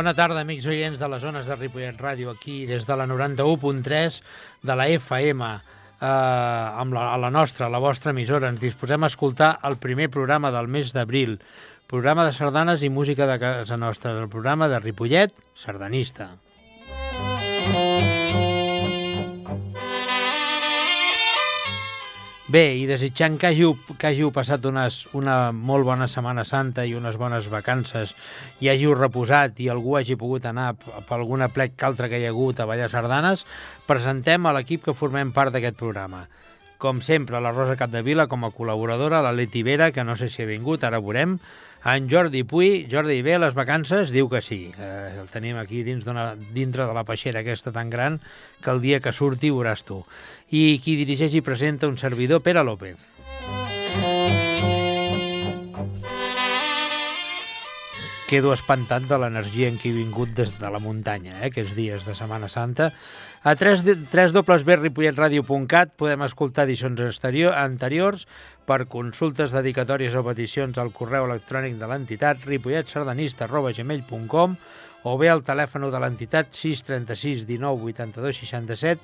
Bona tarda, amics oients de les zones de Ripollet Ràdio, aquí des de la 91.3 de la FM, eh, amb la, a la nostra, a la vostra emissora. Ens disposem a escoltar el primer programa del mes d'abril, programa de sardanes i música de casa nostra, el programa de Ripollet Sardanista. Bé, i desitjant que hàgiu, que hàgiu passat unes, una molt bona Setmana Santa i unes bones vacances i hàgiu reposat i algú hagi pogut anar per alguna plec que altra que hi ha hagut a ballar sardanes, presentem a l'equip que formem part d'aquest programa. Com sempre, la Rosa Capdevila com a col·laboradora, la Leti Vera, que no sé si ha vingut, ara veurem, en Jordi Puy. Jordi, bé les vacances? Diu que sí. Eh, el tenim aquí dins dintre de la peixera aquesta tan gran que el dia que surti veuràs tu. I qui dirigeix i presenta un servidor, Pere López. Quedo espantat de l'energia en què he vingut des de la muntanya, eh, aquests dies de Setmana Santa. A 3, 3 www.ripolletradio.cat podem escoltar edicions anteriors per consultes, dedicatòries o peticions al correu electrònic de l'entitat ripolletsardanista.gmail.com o bé al telèfon de l'entitat 636 19 82 67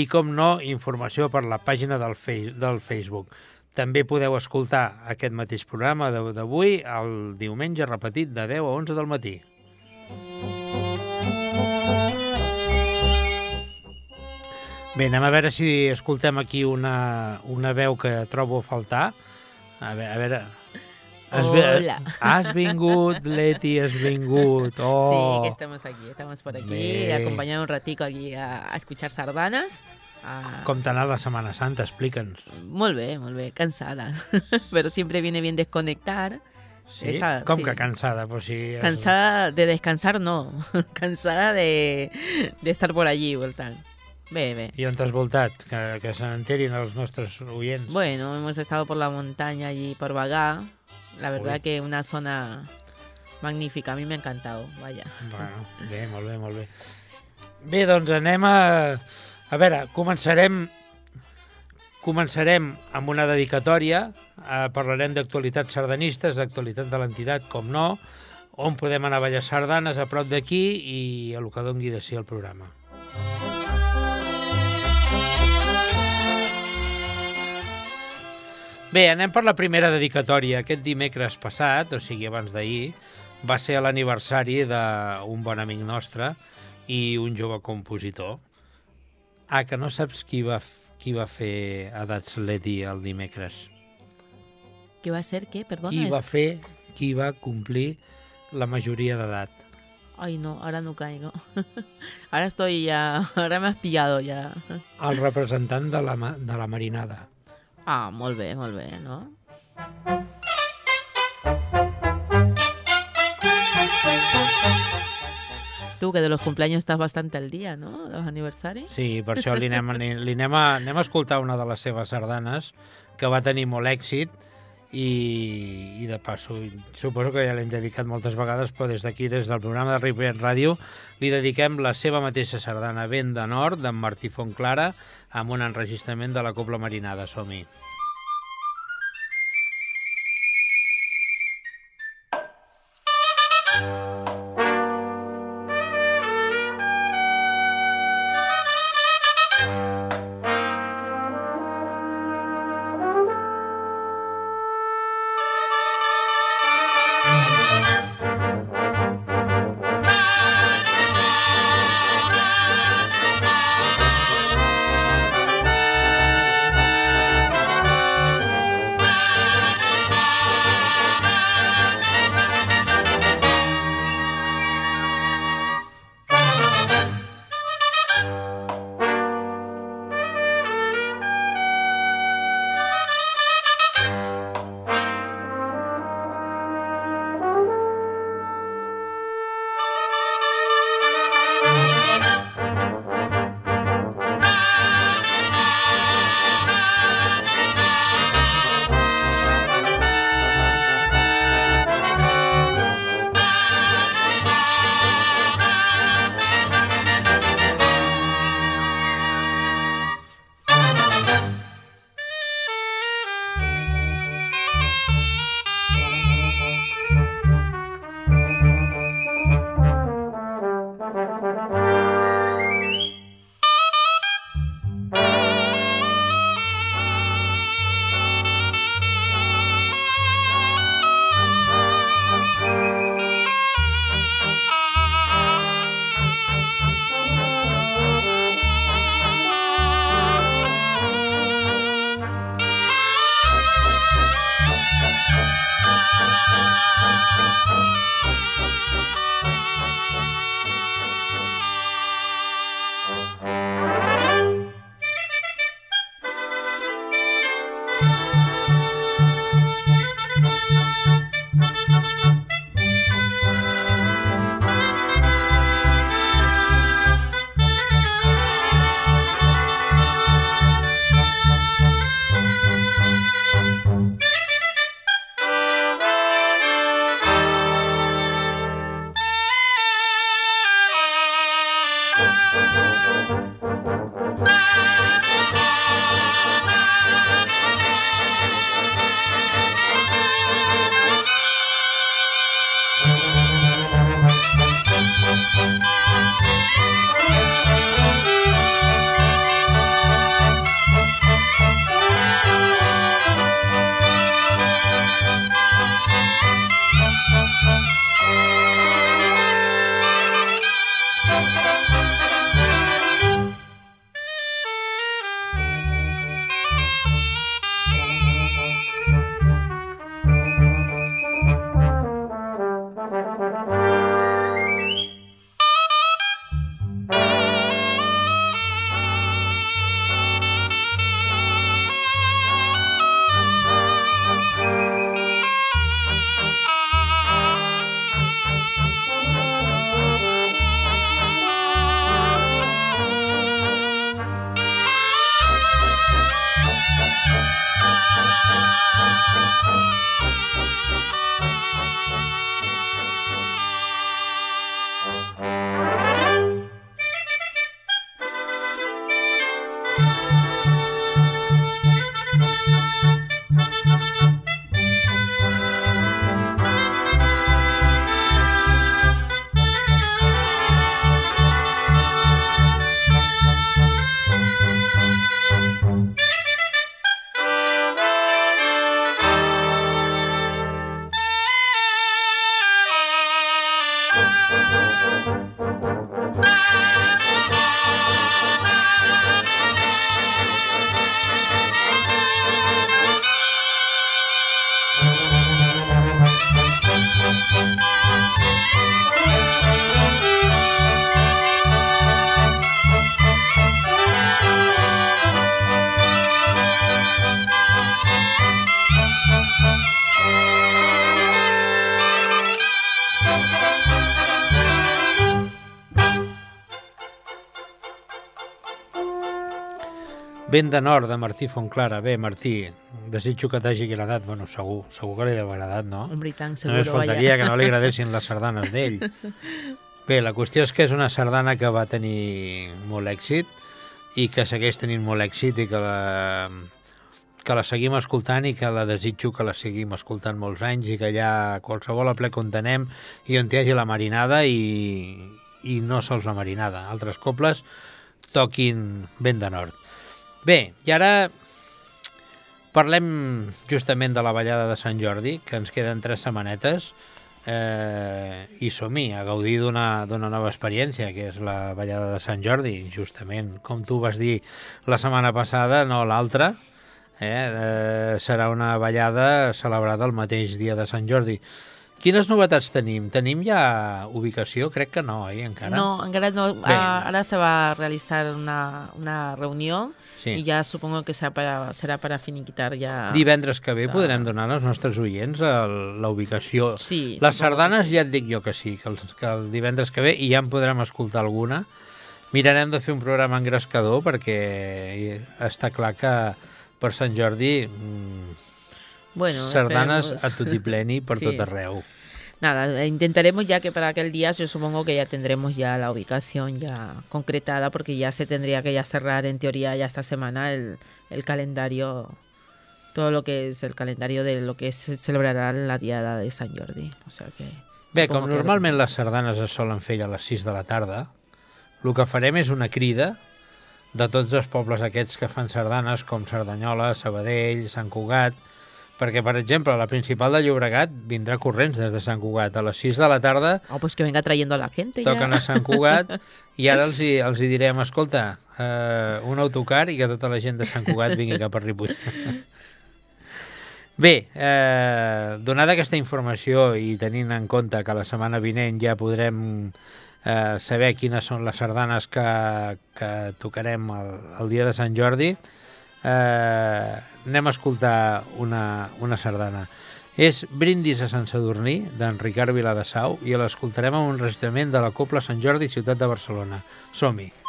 i, com no, informació per la pàgina del, del Facebook. També podeu escoltar aquest mateix programa d'avui el diumenge repetit de 10 a 11 del matí. Bé, anem a veure si escoltem aquí una, una veu que trobo a faltar. A veure... A veure has, Hola. Has vingut, Leti, has vingut. Oh. Sí, que estamos aquí, estamos por aquí, Bé. acompañando un ratico aquí a, a escuchar sardanas. A... Com t'ha anat la Setmana Santa? Explica'ns. Molt bé, molt bé, cansada. Pero siempre viene bien desconectar. Sí? Esta, Com sí. que cansada? Pues sí, cansada de descansar, no. cansada de, de estar por allí, voltant. Bé, bé. I on t'has voltat? Que, que se n'enterin els nostres oients. Bueno, hemos estado por la montaña allí por Bagá. La verdad Uy. que una zona magnífica. A mi m'ha encantat, vaya. Bueno, bé, molt bé, molt bé. Bé, doncs anem a... A veure, començarem començarem amb una dedicatòria. Eh, parlarem d'actualitats sardanistes, d'actualitat de l'entitat, com no, on podem anar a ballar sardanes a prop d'aquí i a el que dongui de si el programa. Bé, anem per la primera dedicatòria. Aquest dimecres passat, o sigui abans d'ahir, va ser l'aniversari d'un bon amic nostre i un jove compositor. Ah, que no saps qui va, qui va fer Edats Leti el dimecres? Qui va ser què? Perdona. Qui va fer, qui va complir la majoria d'edat? Ay, no, ahora no caigo. ahora estoy ya, ahora me has pillado ya. El representant de la, de la marinada. Ah, molt bé, molt bé, no? Tu, que de los cumpleaños estàs bastant al dia, no?, de los aniversaris. Sí, per això li anem, li anem, a, anem a escoltar una de les seves sardanes, que va tenir molt èxit, i, i de passo, suposo que ja l'hem dedicat moltes vegades, però des d'aquí, des del programa de Ripollet Ràdio, li dediquem la seva mateixa sardana Vent de Nord, d'en Martí Fontclara, amb un enregistrament de la Copla Marinada. Som-hi. Vent de nord, de Martí Fontclara. Bé, Martí, desitjo que t'hagi agradat. Bueno, segur, segur que li deu agradat, no? Hombre, i tant, seguro, Només faltaria que no li agradessin les sardanes d'ell. Bé, la qüestió és que és una sardana que va tenir molt èxit i que segueix tenint molt èxit i que la, que la seguim escoltant i que la desitjo que la seguim escoltant molts anys i que allà qualsevol aplec on anem i on hi hagi la marinada i, i no sols la marinada, altres cobles toquin vent de nord. Bé, i ara parlem justament de la ballada de Sant Jordi, que ens queden tres setmanetes, eh, i som-hi a gaudir d'una nova experiència, que és la ballada de Sant Jordi, justament, com tu vas dir la setmana passada, no l'altra, eh, eh, serà una ballada celebrada el mateix dia de Sant Jordi. Quines novetats tenim? Tenim ja ubicació? Crec que no, eh, encara. No, encara no. Bé. Ah, Ahora se va a realizar una, una reunión Sí. y ya supongo que será para, será para finiquitar ya. Divendres que ve Ah. podrem donar als nostres oients el- la ubicació. Sí, Les sardanes sí. ja et dic jo que sí, que, els, que el divendres que ve i ja en podrem escoltar alguna. Mirarem de fer un programa engrescador perquè està clar que per Sant Jordi mm, Bueno, sardanes esperemos. a tot i pleni per Sí. tot arreu. Nada, intentaremos ya que para aquel día yo supongo que ya tendremos ya la ubicación ya concretada porque ya se tendría que ya cerrar en teoría ya esta semana el, el calendario, todo lo que es el calendario de lo que se celebrará la diada de San Jordi. O sea que... Bé, com que- normalment les sardanes es solen fer a les 6 de la tarda, el que farem és una crida de tots els pobles aquests que fan sardanes, com Cerdanyola, Sabadell, Sant Cugat, perquè, per exemple, la principal de Llobregat vindrà corrents des de Sant Cugat. A les 6 de la tarda Oh, pues que venga trayendo a la gente. ya. toquen a Sant Cugat i ara els hi, els hi direm, escolta, eh, un autocar i que tota la gent de Sant Cugat vingui cap a Ripoll. Bé, eh, donada aquesta informació i tenint en compte que la setmana vinent ja podrem eh, saber quines són les sardanes que, que tocarem el, el dia de Sant Jordi, eh, anem a escoltar una, una sardana. És Brindis a Sant Sadurní, d'en Ricard Viladasau, i l'escoltarem amb un enregistrament de la Copla Sant Jordi, ciutat de Barcelona. Som-hi!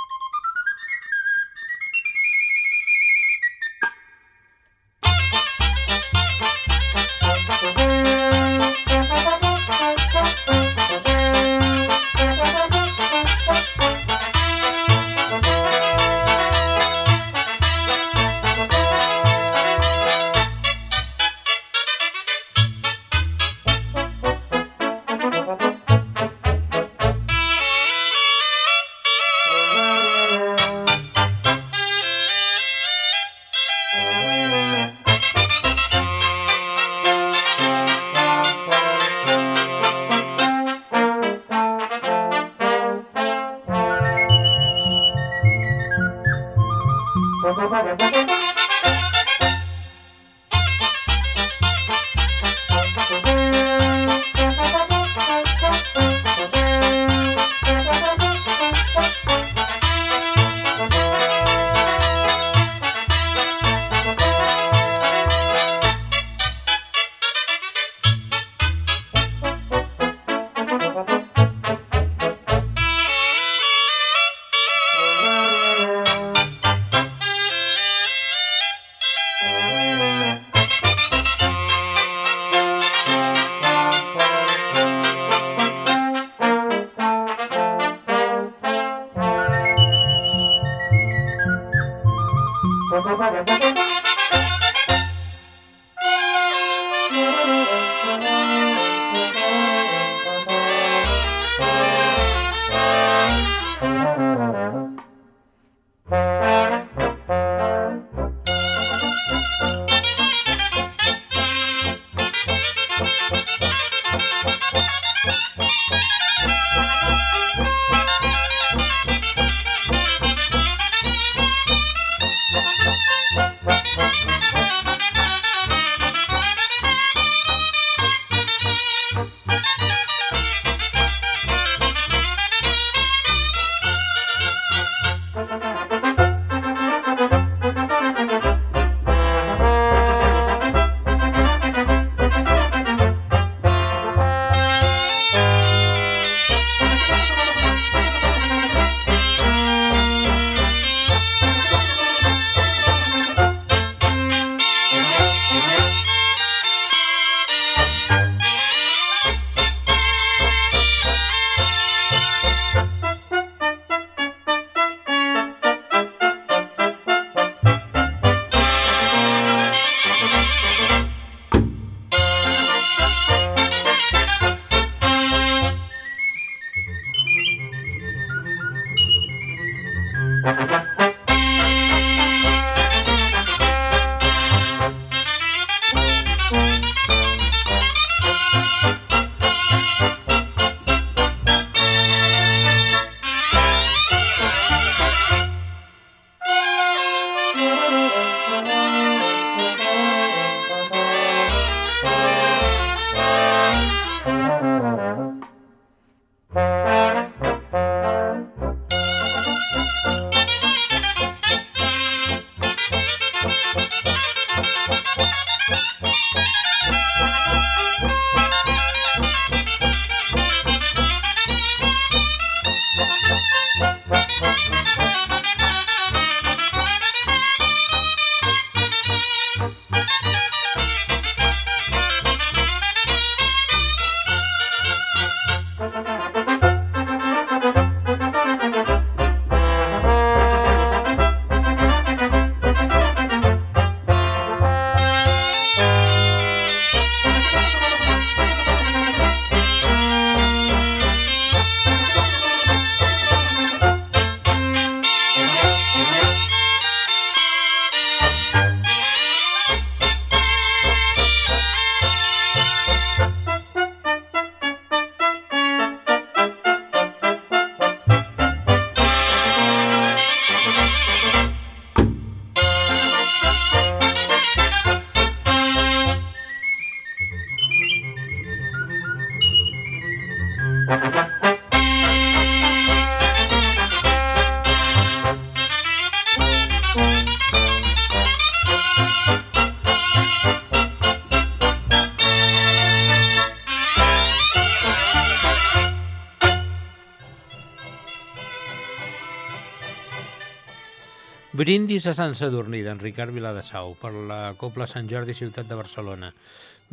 Brindis a Sant Sadurní, d'en Ricard Viladasau, per la Copla Sant Jordi, ciutat de Barcelona.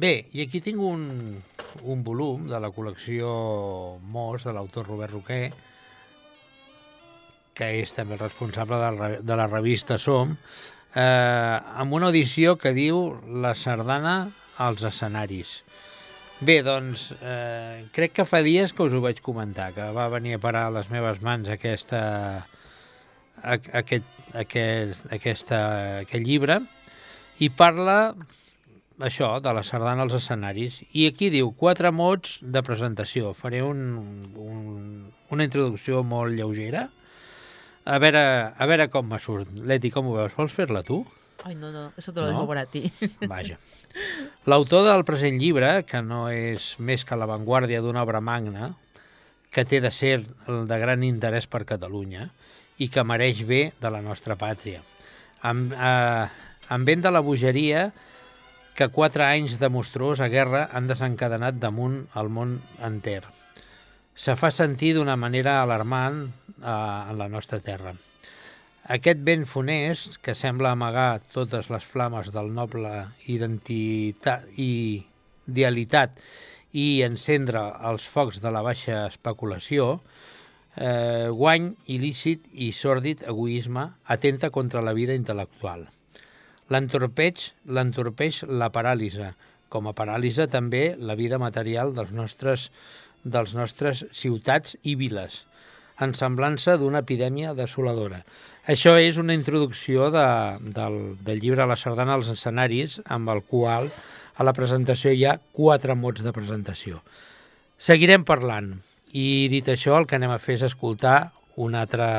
Bé, i aquí tinc un, un volum de la col·lecció Mos, de l'autor Robert Roquer, que és també el responsable de la, de la revista Som, eh, amb una edició que diu La sardana als escenaris. Bé, doncs, eh, crec que fa dies que us ho vaig comentar, que va venir a parar a les meves mans aquesta, aquest, aquest, aquesta, aquest llibre i parla això, de la sardana als escenaris. I aquí diu quatre mots de presentació. Faré un, un, una introducció molt lleugera. A veure, a veure com me surt. Leti, com ho veus? Vols fer-la tu? Ai, no, no, eso te lo No? dejo para ti. Vaja. L'autor del present llibre, que no és més que l'avantguàrdia d'una obra magna, que té de ser el de gran interès per Catalunya i que mereix bé de la nostra pàtria. Amb, eh, amb vent de la bogeria que quatre anys de monstruosa guerra han desencadenat damunt el món enter. Se fa sentir d'una manera alarmant eh, en la nostra terra. Aquest vent funest, que sembla amagar totes les flames del noble identitat i idealitat i encendre els focs de la baixa especulació, eh, guany il·lícit i sòrdid egoisme atenta contra la vida intel·lectual. L'entorpeix l'entorpeix la paràlisa, com a paràlisa també la vida material dels nostres, dels nostres ciutats i viles, en semblança d'una epidèmia desoladora. Això és una introducció de, del, del llibre La sardana als escenaris, amb el qual a la presentació hi ha quatre mots de presentació. Seguirem parlant i dit això el que anem a fer és escoltar una altra,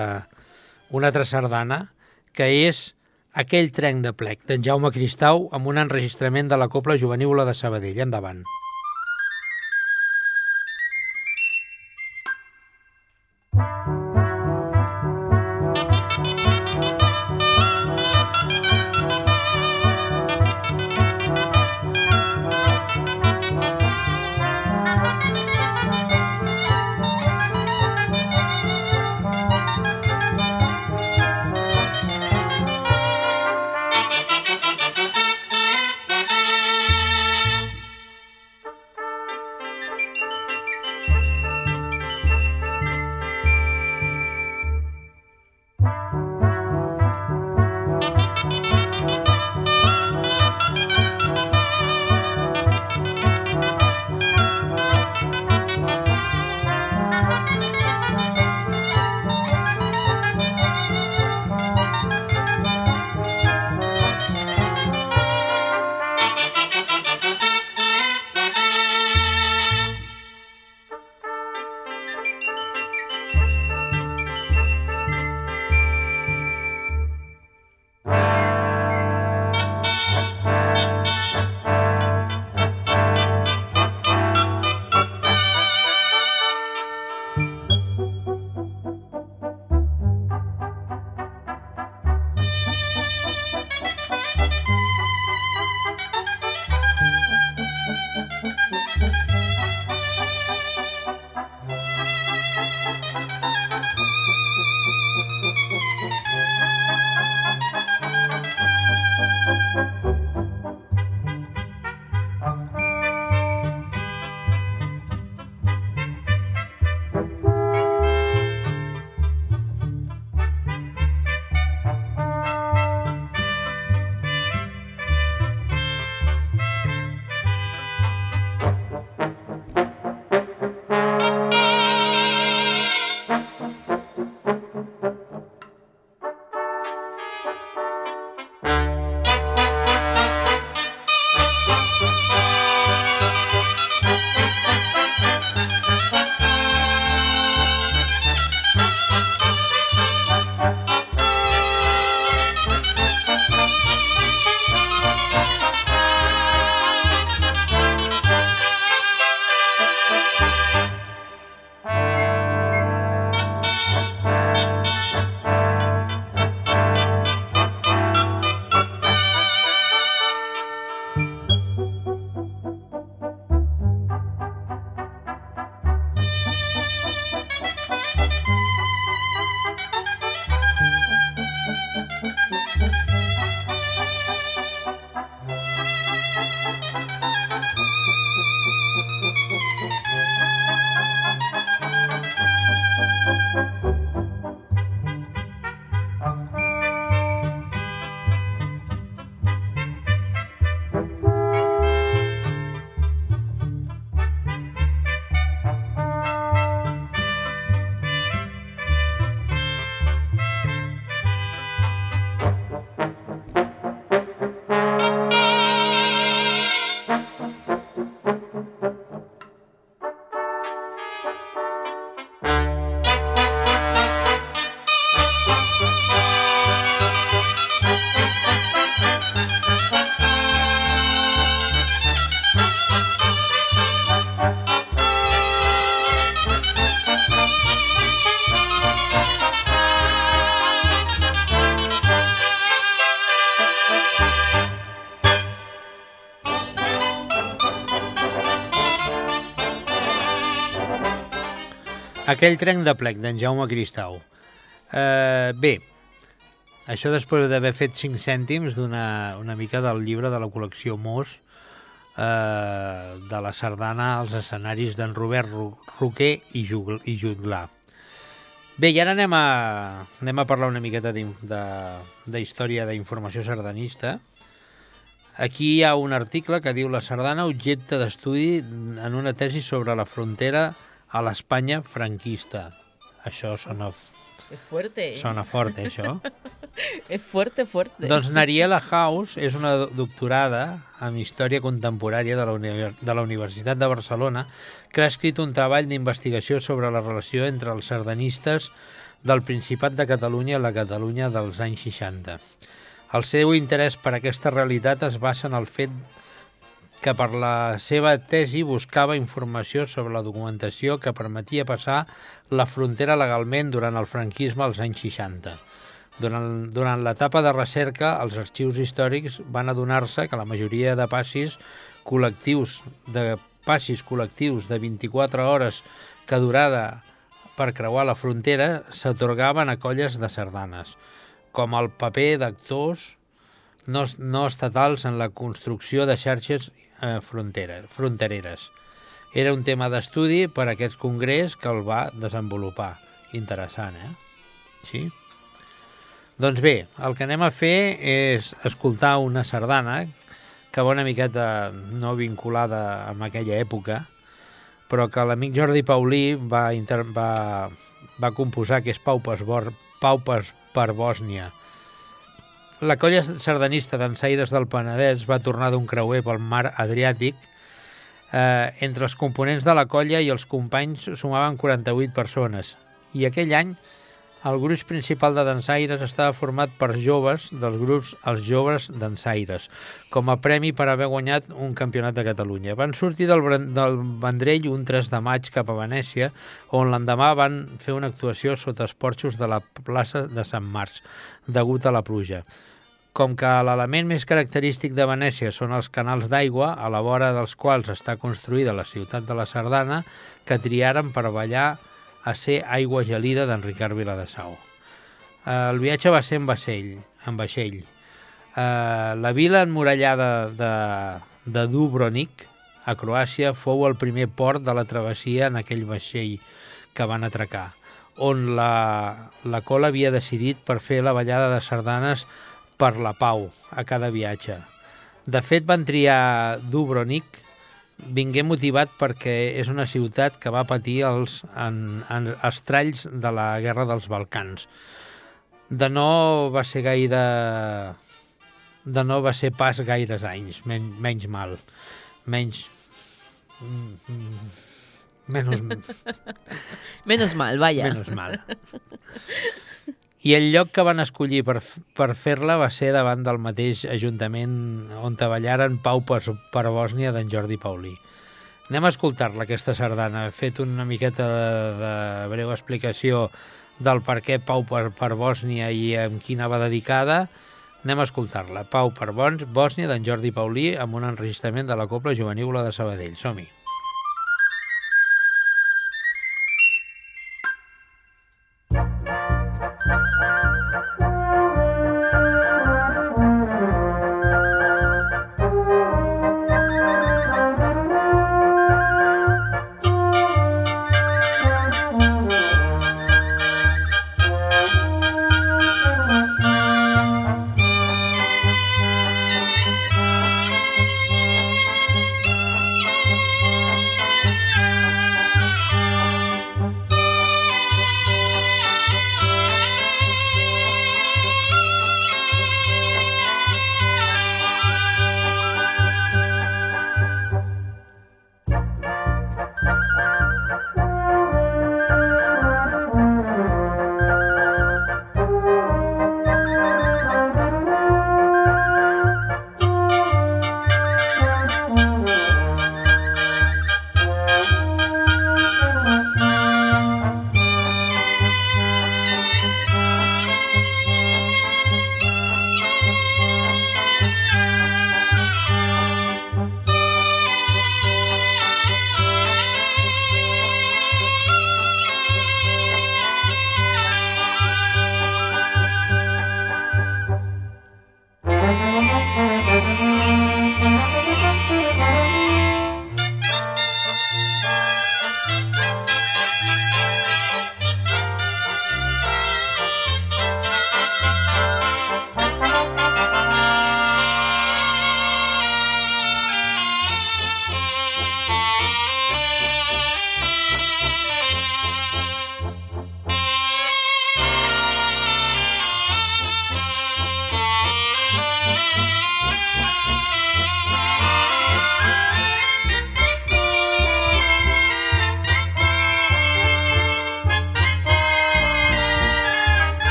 una altra sardana que és aquell trenc de plec d'en Jaume Cristau amb un enregistrament de la Copla Juvenívola de Sabadell. Endavant. Aquell trenc de plec d'en Jaume Cristau. Eh, bé, això després d'haver fet 5 cèntims d'una una mica del llibre de la col·lecció Mos, eh, de la sardana als escenaris d'en Robert Roquer i, Jugl i Jutglà. Bé, i ara anem a, anem a parlar una miqueta d'història d'informació sardanista. Aquí hi ha un article que diu la sardana objecte d'estudi en una tesi sobre la frontera a l'Espanya franquista. Això sona Es fuerte. ¿eh? Sona fort, eh, això. es fuerte, fuerte. Doncs Nariela House és una doctorada en Història Contemporània de la, Uni de la Universitat de Barcelona que ha escrit un treball d'investigació sobre la relació entre els sardanistes del Principat de Catalunya i la Catalunya dels anys 60. El seu interès per aquesta realitat es basa en el fet que per la seva tesi buscava informació sobre la documentació que permetia passar la frontera legalment durant el franquisme als anys 60. Durant, durant l'etapa de recerca, els arxius històrics van adonar-se que la majoria de passis col·lectius de passis col·lectius de 24 hores que durada per creuar la frontera s'atorgaven a colles de sardanes, com el paper d'actors no, no estatals en la construcció de xarxes eh, fronteres, frontereres. Era un tema d'estudi per a aquest congrés que el va desenvolupar. Interessant, eh? Sí? Doncs bé, el que anem a fer és escoltar una sardana que va una miqueta no vinculada amb aquella època, però que l'amic Jordi Paulí va, inter... va, va composar, que és Paupes, Bor... Paupes per Bòsnia, la colla sardanista d'ensaires del Penedès va tornar d'un creuer pel mar Adriàtic. Eh, entre els components de la colla i els companys sumaven 48 persones. I aquell any el grup principal de dansaires estava format per joves dels grups Els Joves Dansaires, com a premi per haver guanyat un campionat de Catalunya. Van sortir del, del Vendrell un 3 de maig cap a Venècia, on l'endemà van fer una actuació sota els porxos de la plaça de Sant Març, degut a la pluja. Com que l'element més característic de Venècia són els canals d'aigua, a la vora dels quals està construïda la ciutat de la Sardana, que triaren per ballar a ser aigua gelida d'en Ricard Viladasau. El viatge va ser en vaixell. En vaixell. Uh, la vila emmurallada de, de Dubrovnik, a Croàcia, fou el primer port de la travessia en aquell vaixell que van atracar, on la, la cola havia decidit per fer la ballada de sardanes per la pau a cada viatge. De fet, van triar Dubrovnik, vingué motivat perquè és una ciutat que va patir els en, en estralls de la Guerra dels Balcans. De no va ser gaire... De no va ser pas gaires anys, men, menys mal. Menys... Menos... Menos mal, vaya. Menos mal. I el lloc que van escollir per, per fer-la va ser davant del mateix ajuntament on treballaren Pau per, per Bòsnia d'en Jordi Paulí. Anem a escoltar-la, aquesta sardana. He fet una miqueta de, de breu explicació del per què Pau per, per Bòsnia i amb quina va dedicada. Anem a escoltar-la. Pau per Bòsnia d'en Jordi Paulí amb un enregistrament de la Copla Juvenívola de Sabadell. Som-hi.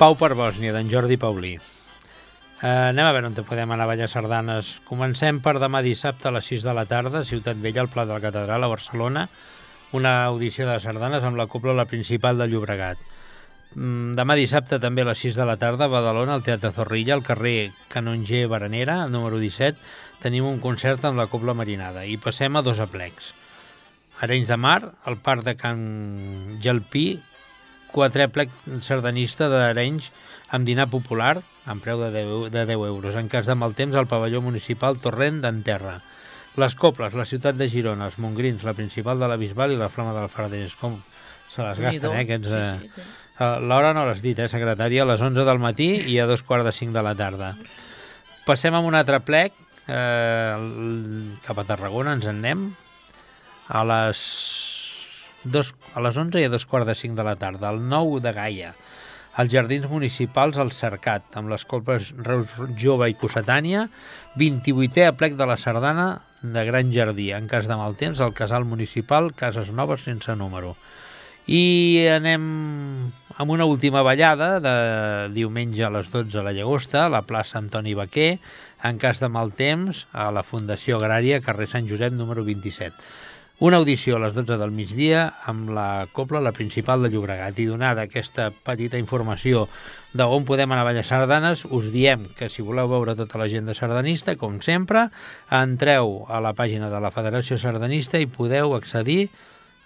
Pau per Bòsnia, d'en Jordi Paulí. Eh, anem a veure on podem anar a ballar sardanes. Comencem per demà dissabte a les 6 de la tarda, Ciutat Vella, al Pla de la Catedral, a Barcelona, una audició de sardanes amb la copla la principal de Llobregat. Mm, demà dissabte també a les 6 de la tarda a Badalona, al Teatre Zorrilla, al carrer Canonger Baranera, número 17, tenim un concert amb la Copla Marinada i passem a dos aplecs. Arenys de Mar, al Parc de Can Gelpí, quadrèplec sardanista d'Arenys amb dinar popular amb preu de 10, de 10 euros. En cas de mal temps, al pavelló municipal Torrent d'Enterra. Les Coples, la ciutat de Girona, els Montgrins, la principal de la Bisbal i la Flama del Farders. Com se les gasten, eh, aquests... Sí, eh? sí, sí. Eh, L'hora no l'has dit, eh, secretària, a les 11 del matí i a dos quarts de 5 de la tarda. Passem a un altre plec, eh, cap a Tarragona ens en anem, a les, dos, a les 11 i a dos quarts de 5 de la tarda, el 9 de Gaia, als Jardins Municipals al Cercat, amb les colpes Reus Jove i Cossetània, 28è aplec de la Sardana de Gran Jardí, en cas de mal temps, al Casal Municipal Cases Noves sense número. I anem amb una última ballada de diumenge a les 12 a la Llagosta, a la plaça Antoni Baquer, en cas de mal temps, a la Fundació Agrària, carrer Sant Josep, número 27. Una audició a les 12 del migdia amb la copla, la principal de Llobregat. I donada aquesta petita informació d'on podem anar a ballar sardanes, us diem que si voleu veure tota l'agenda sardanista, com sempre, entreu a la pàgina de la Federació Sardanista i podeu accedir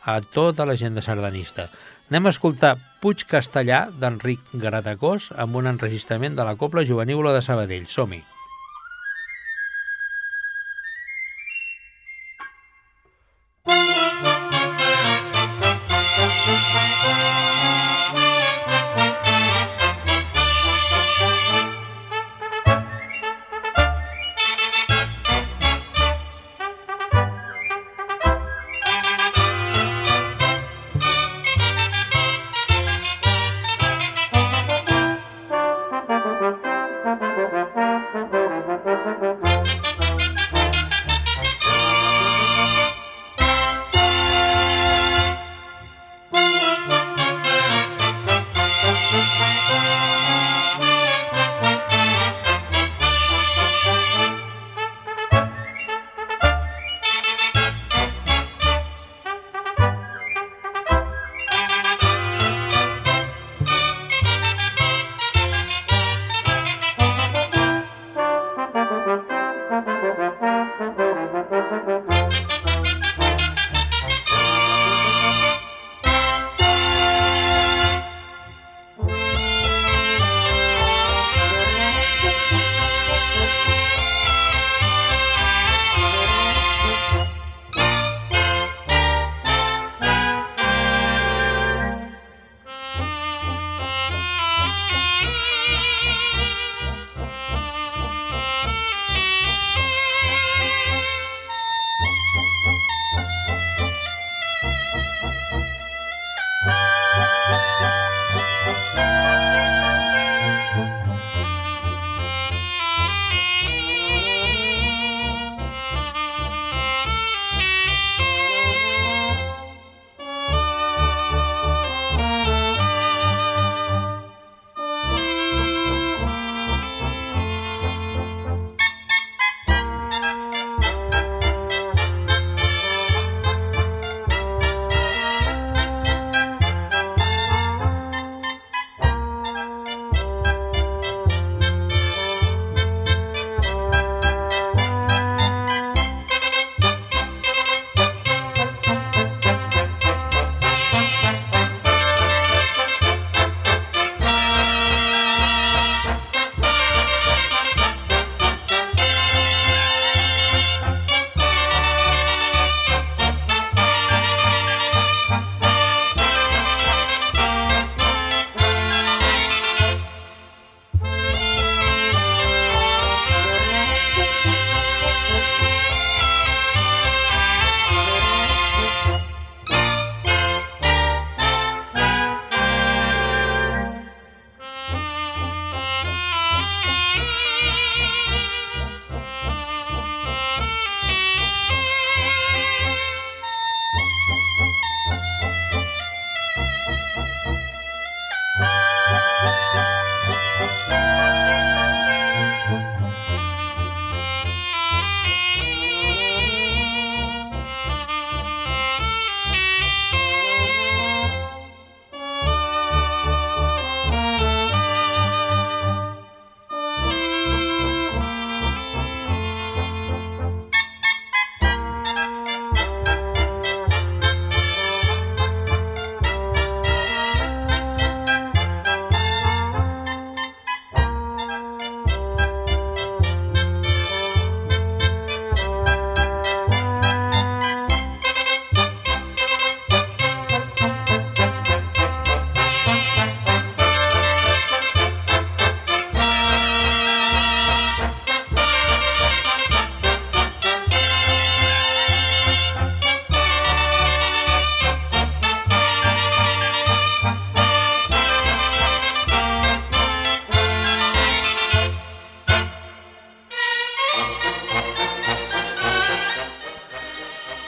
a tota l'agenda sardanista. Anem a escoltar Puig Castellà d'Enric Gratacós amb un enregistrament de la Copla Juvenívola de Sabadell. Som-hi!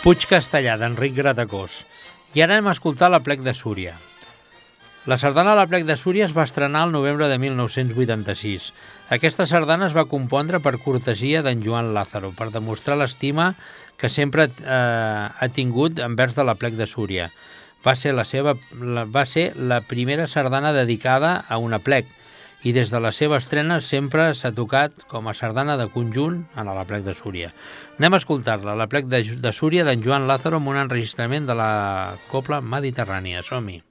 Puig Castellà, d'Enric Gratacós. I ara hem escoltat la plec de Súria. La sardana a la plec de Súria es va estrenar el novembre de 1986. Aquesta sardana es va compondre per cortesia d'en Joan Lázaro, per demostrar l'estima que sempre eh, ha tingut envers de la plec de Súria. Va ser la, seva, la, va ser la primera sardana dedicada a una plec, i des de la seva estrena sempre s'ha tocat com a sardana de conjunt a la plec de Súria. Anem a escoltar-la, la plec de, de Súria d'en Joan Lázaro amb un enregistrament de la Copla Mediterrània. Som-hi!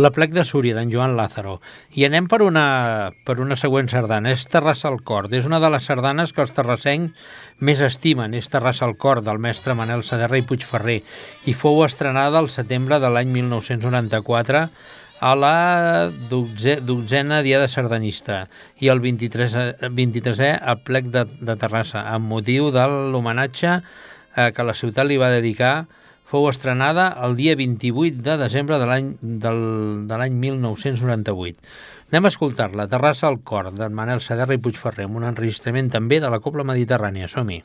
La plec de Súria, d'en Joan Lázaro. I anem per una, per una següent sardana. És Terrassa al cor. És una de les sardanes que els terrassencs més estimen. És Terrassa al cor, del mestre Manel Saderra i Puigferrer. I fou estrenada al setembre de l'any 1994 a la dotze, dotzena Diada Sardanista i el 23è, 23è a plec de, de Terrassa, amb motiu de l'homenatge eh, que la ciutat li va dedicar fou estrenada el dia 28 de desembre de l'any de l'any 1998. Anem a escoltar-la, Terrassa al cor, d'en Manel Saderra i Puigferrer, amb un enregistrament també de la Copla Mediterrània. Som-hi.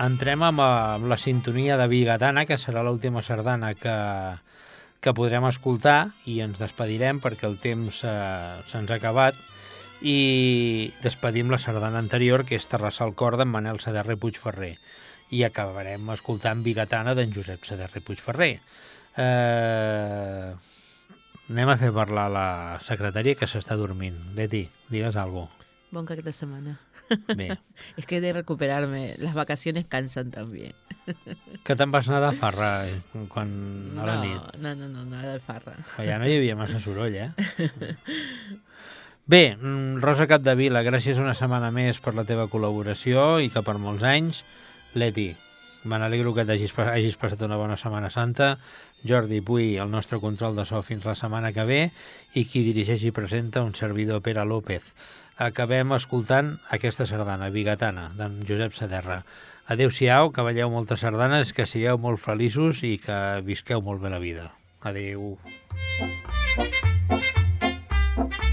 Entrem amb, amb la sintonia de Bigatana, que serà l'última sardana que, que podrem escoltar i ens despedirem perquè el temps eh, se'ns ha acabat i despedim la sardana anterior, que és Terrassar el cor d'en Manel Saderra i Puigferrer i acabarem escoltant Bigatana d'en Josep Saderra i Puigferrer. Eh, anem a fer parlar la secretària que s'està dormint. Leti, digues alguna cosa. Bon cap de semana. Bé. es que he de recuperarme. Las vacaciones cansan también. Que te'n vas anar de farra eh, quan, a la no, nit? No, no, no, nada de farra. Però ja no hi havia massa soroll, eh? Bé, mm, Rosa Capdevila, gràcies una setmana més per la teva col·laboració i que per molts anys. Leti, me n'alegro que t'hagis hagis passat una bona Setmana Santa. Jordi Puy, el nostre control de so fins la setmana que ve i qui dirigeix i presenta un servidor Pere López. Acabem escoltant aquesta sardana, Bigatana, d'en Josep Saderra. Adéu-siau, que balleu moltes sardanes, que sigueu molt feliços i que visqueu molt bé la vida. Adéu. Adéu.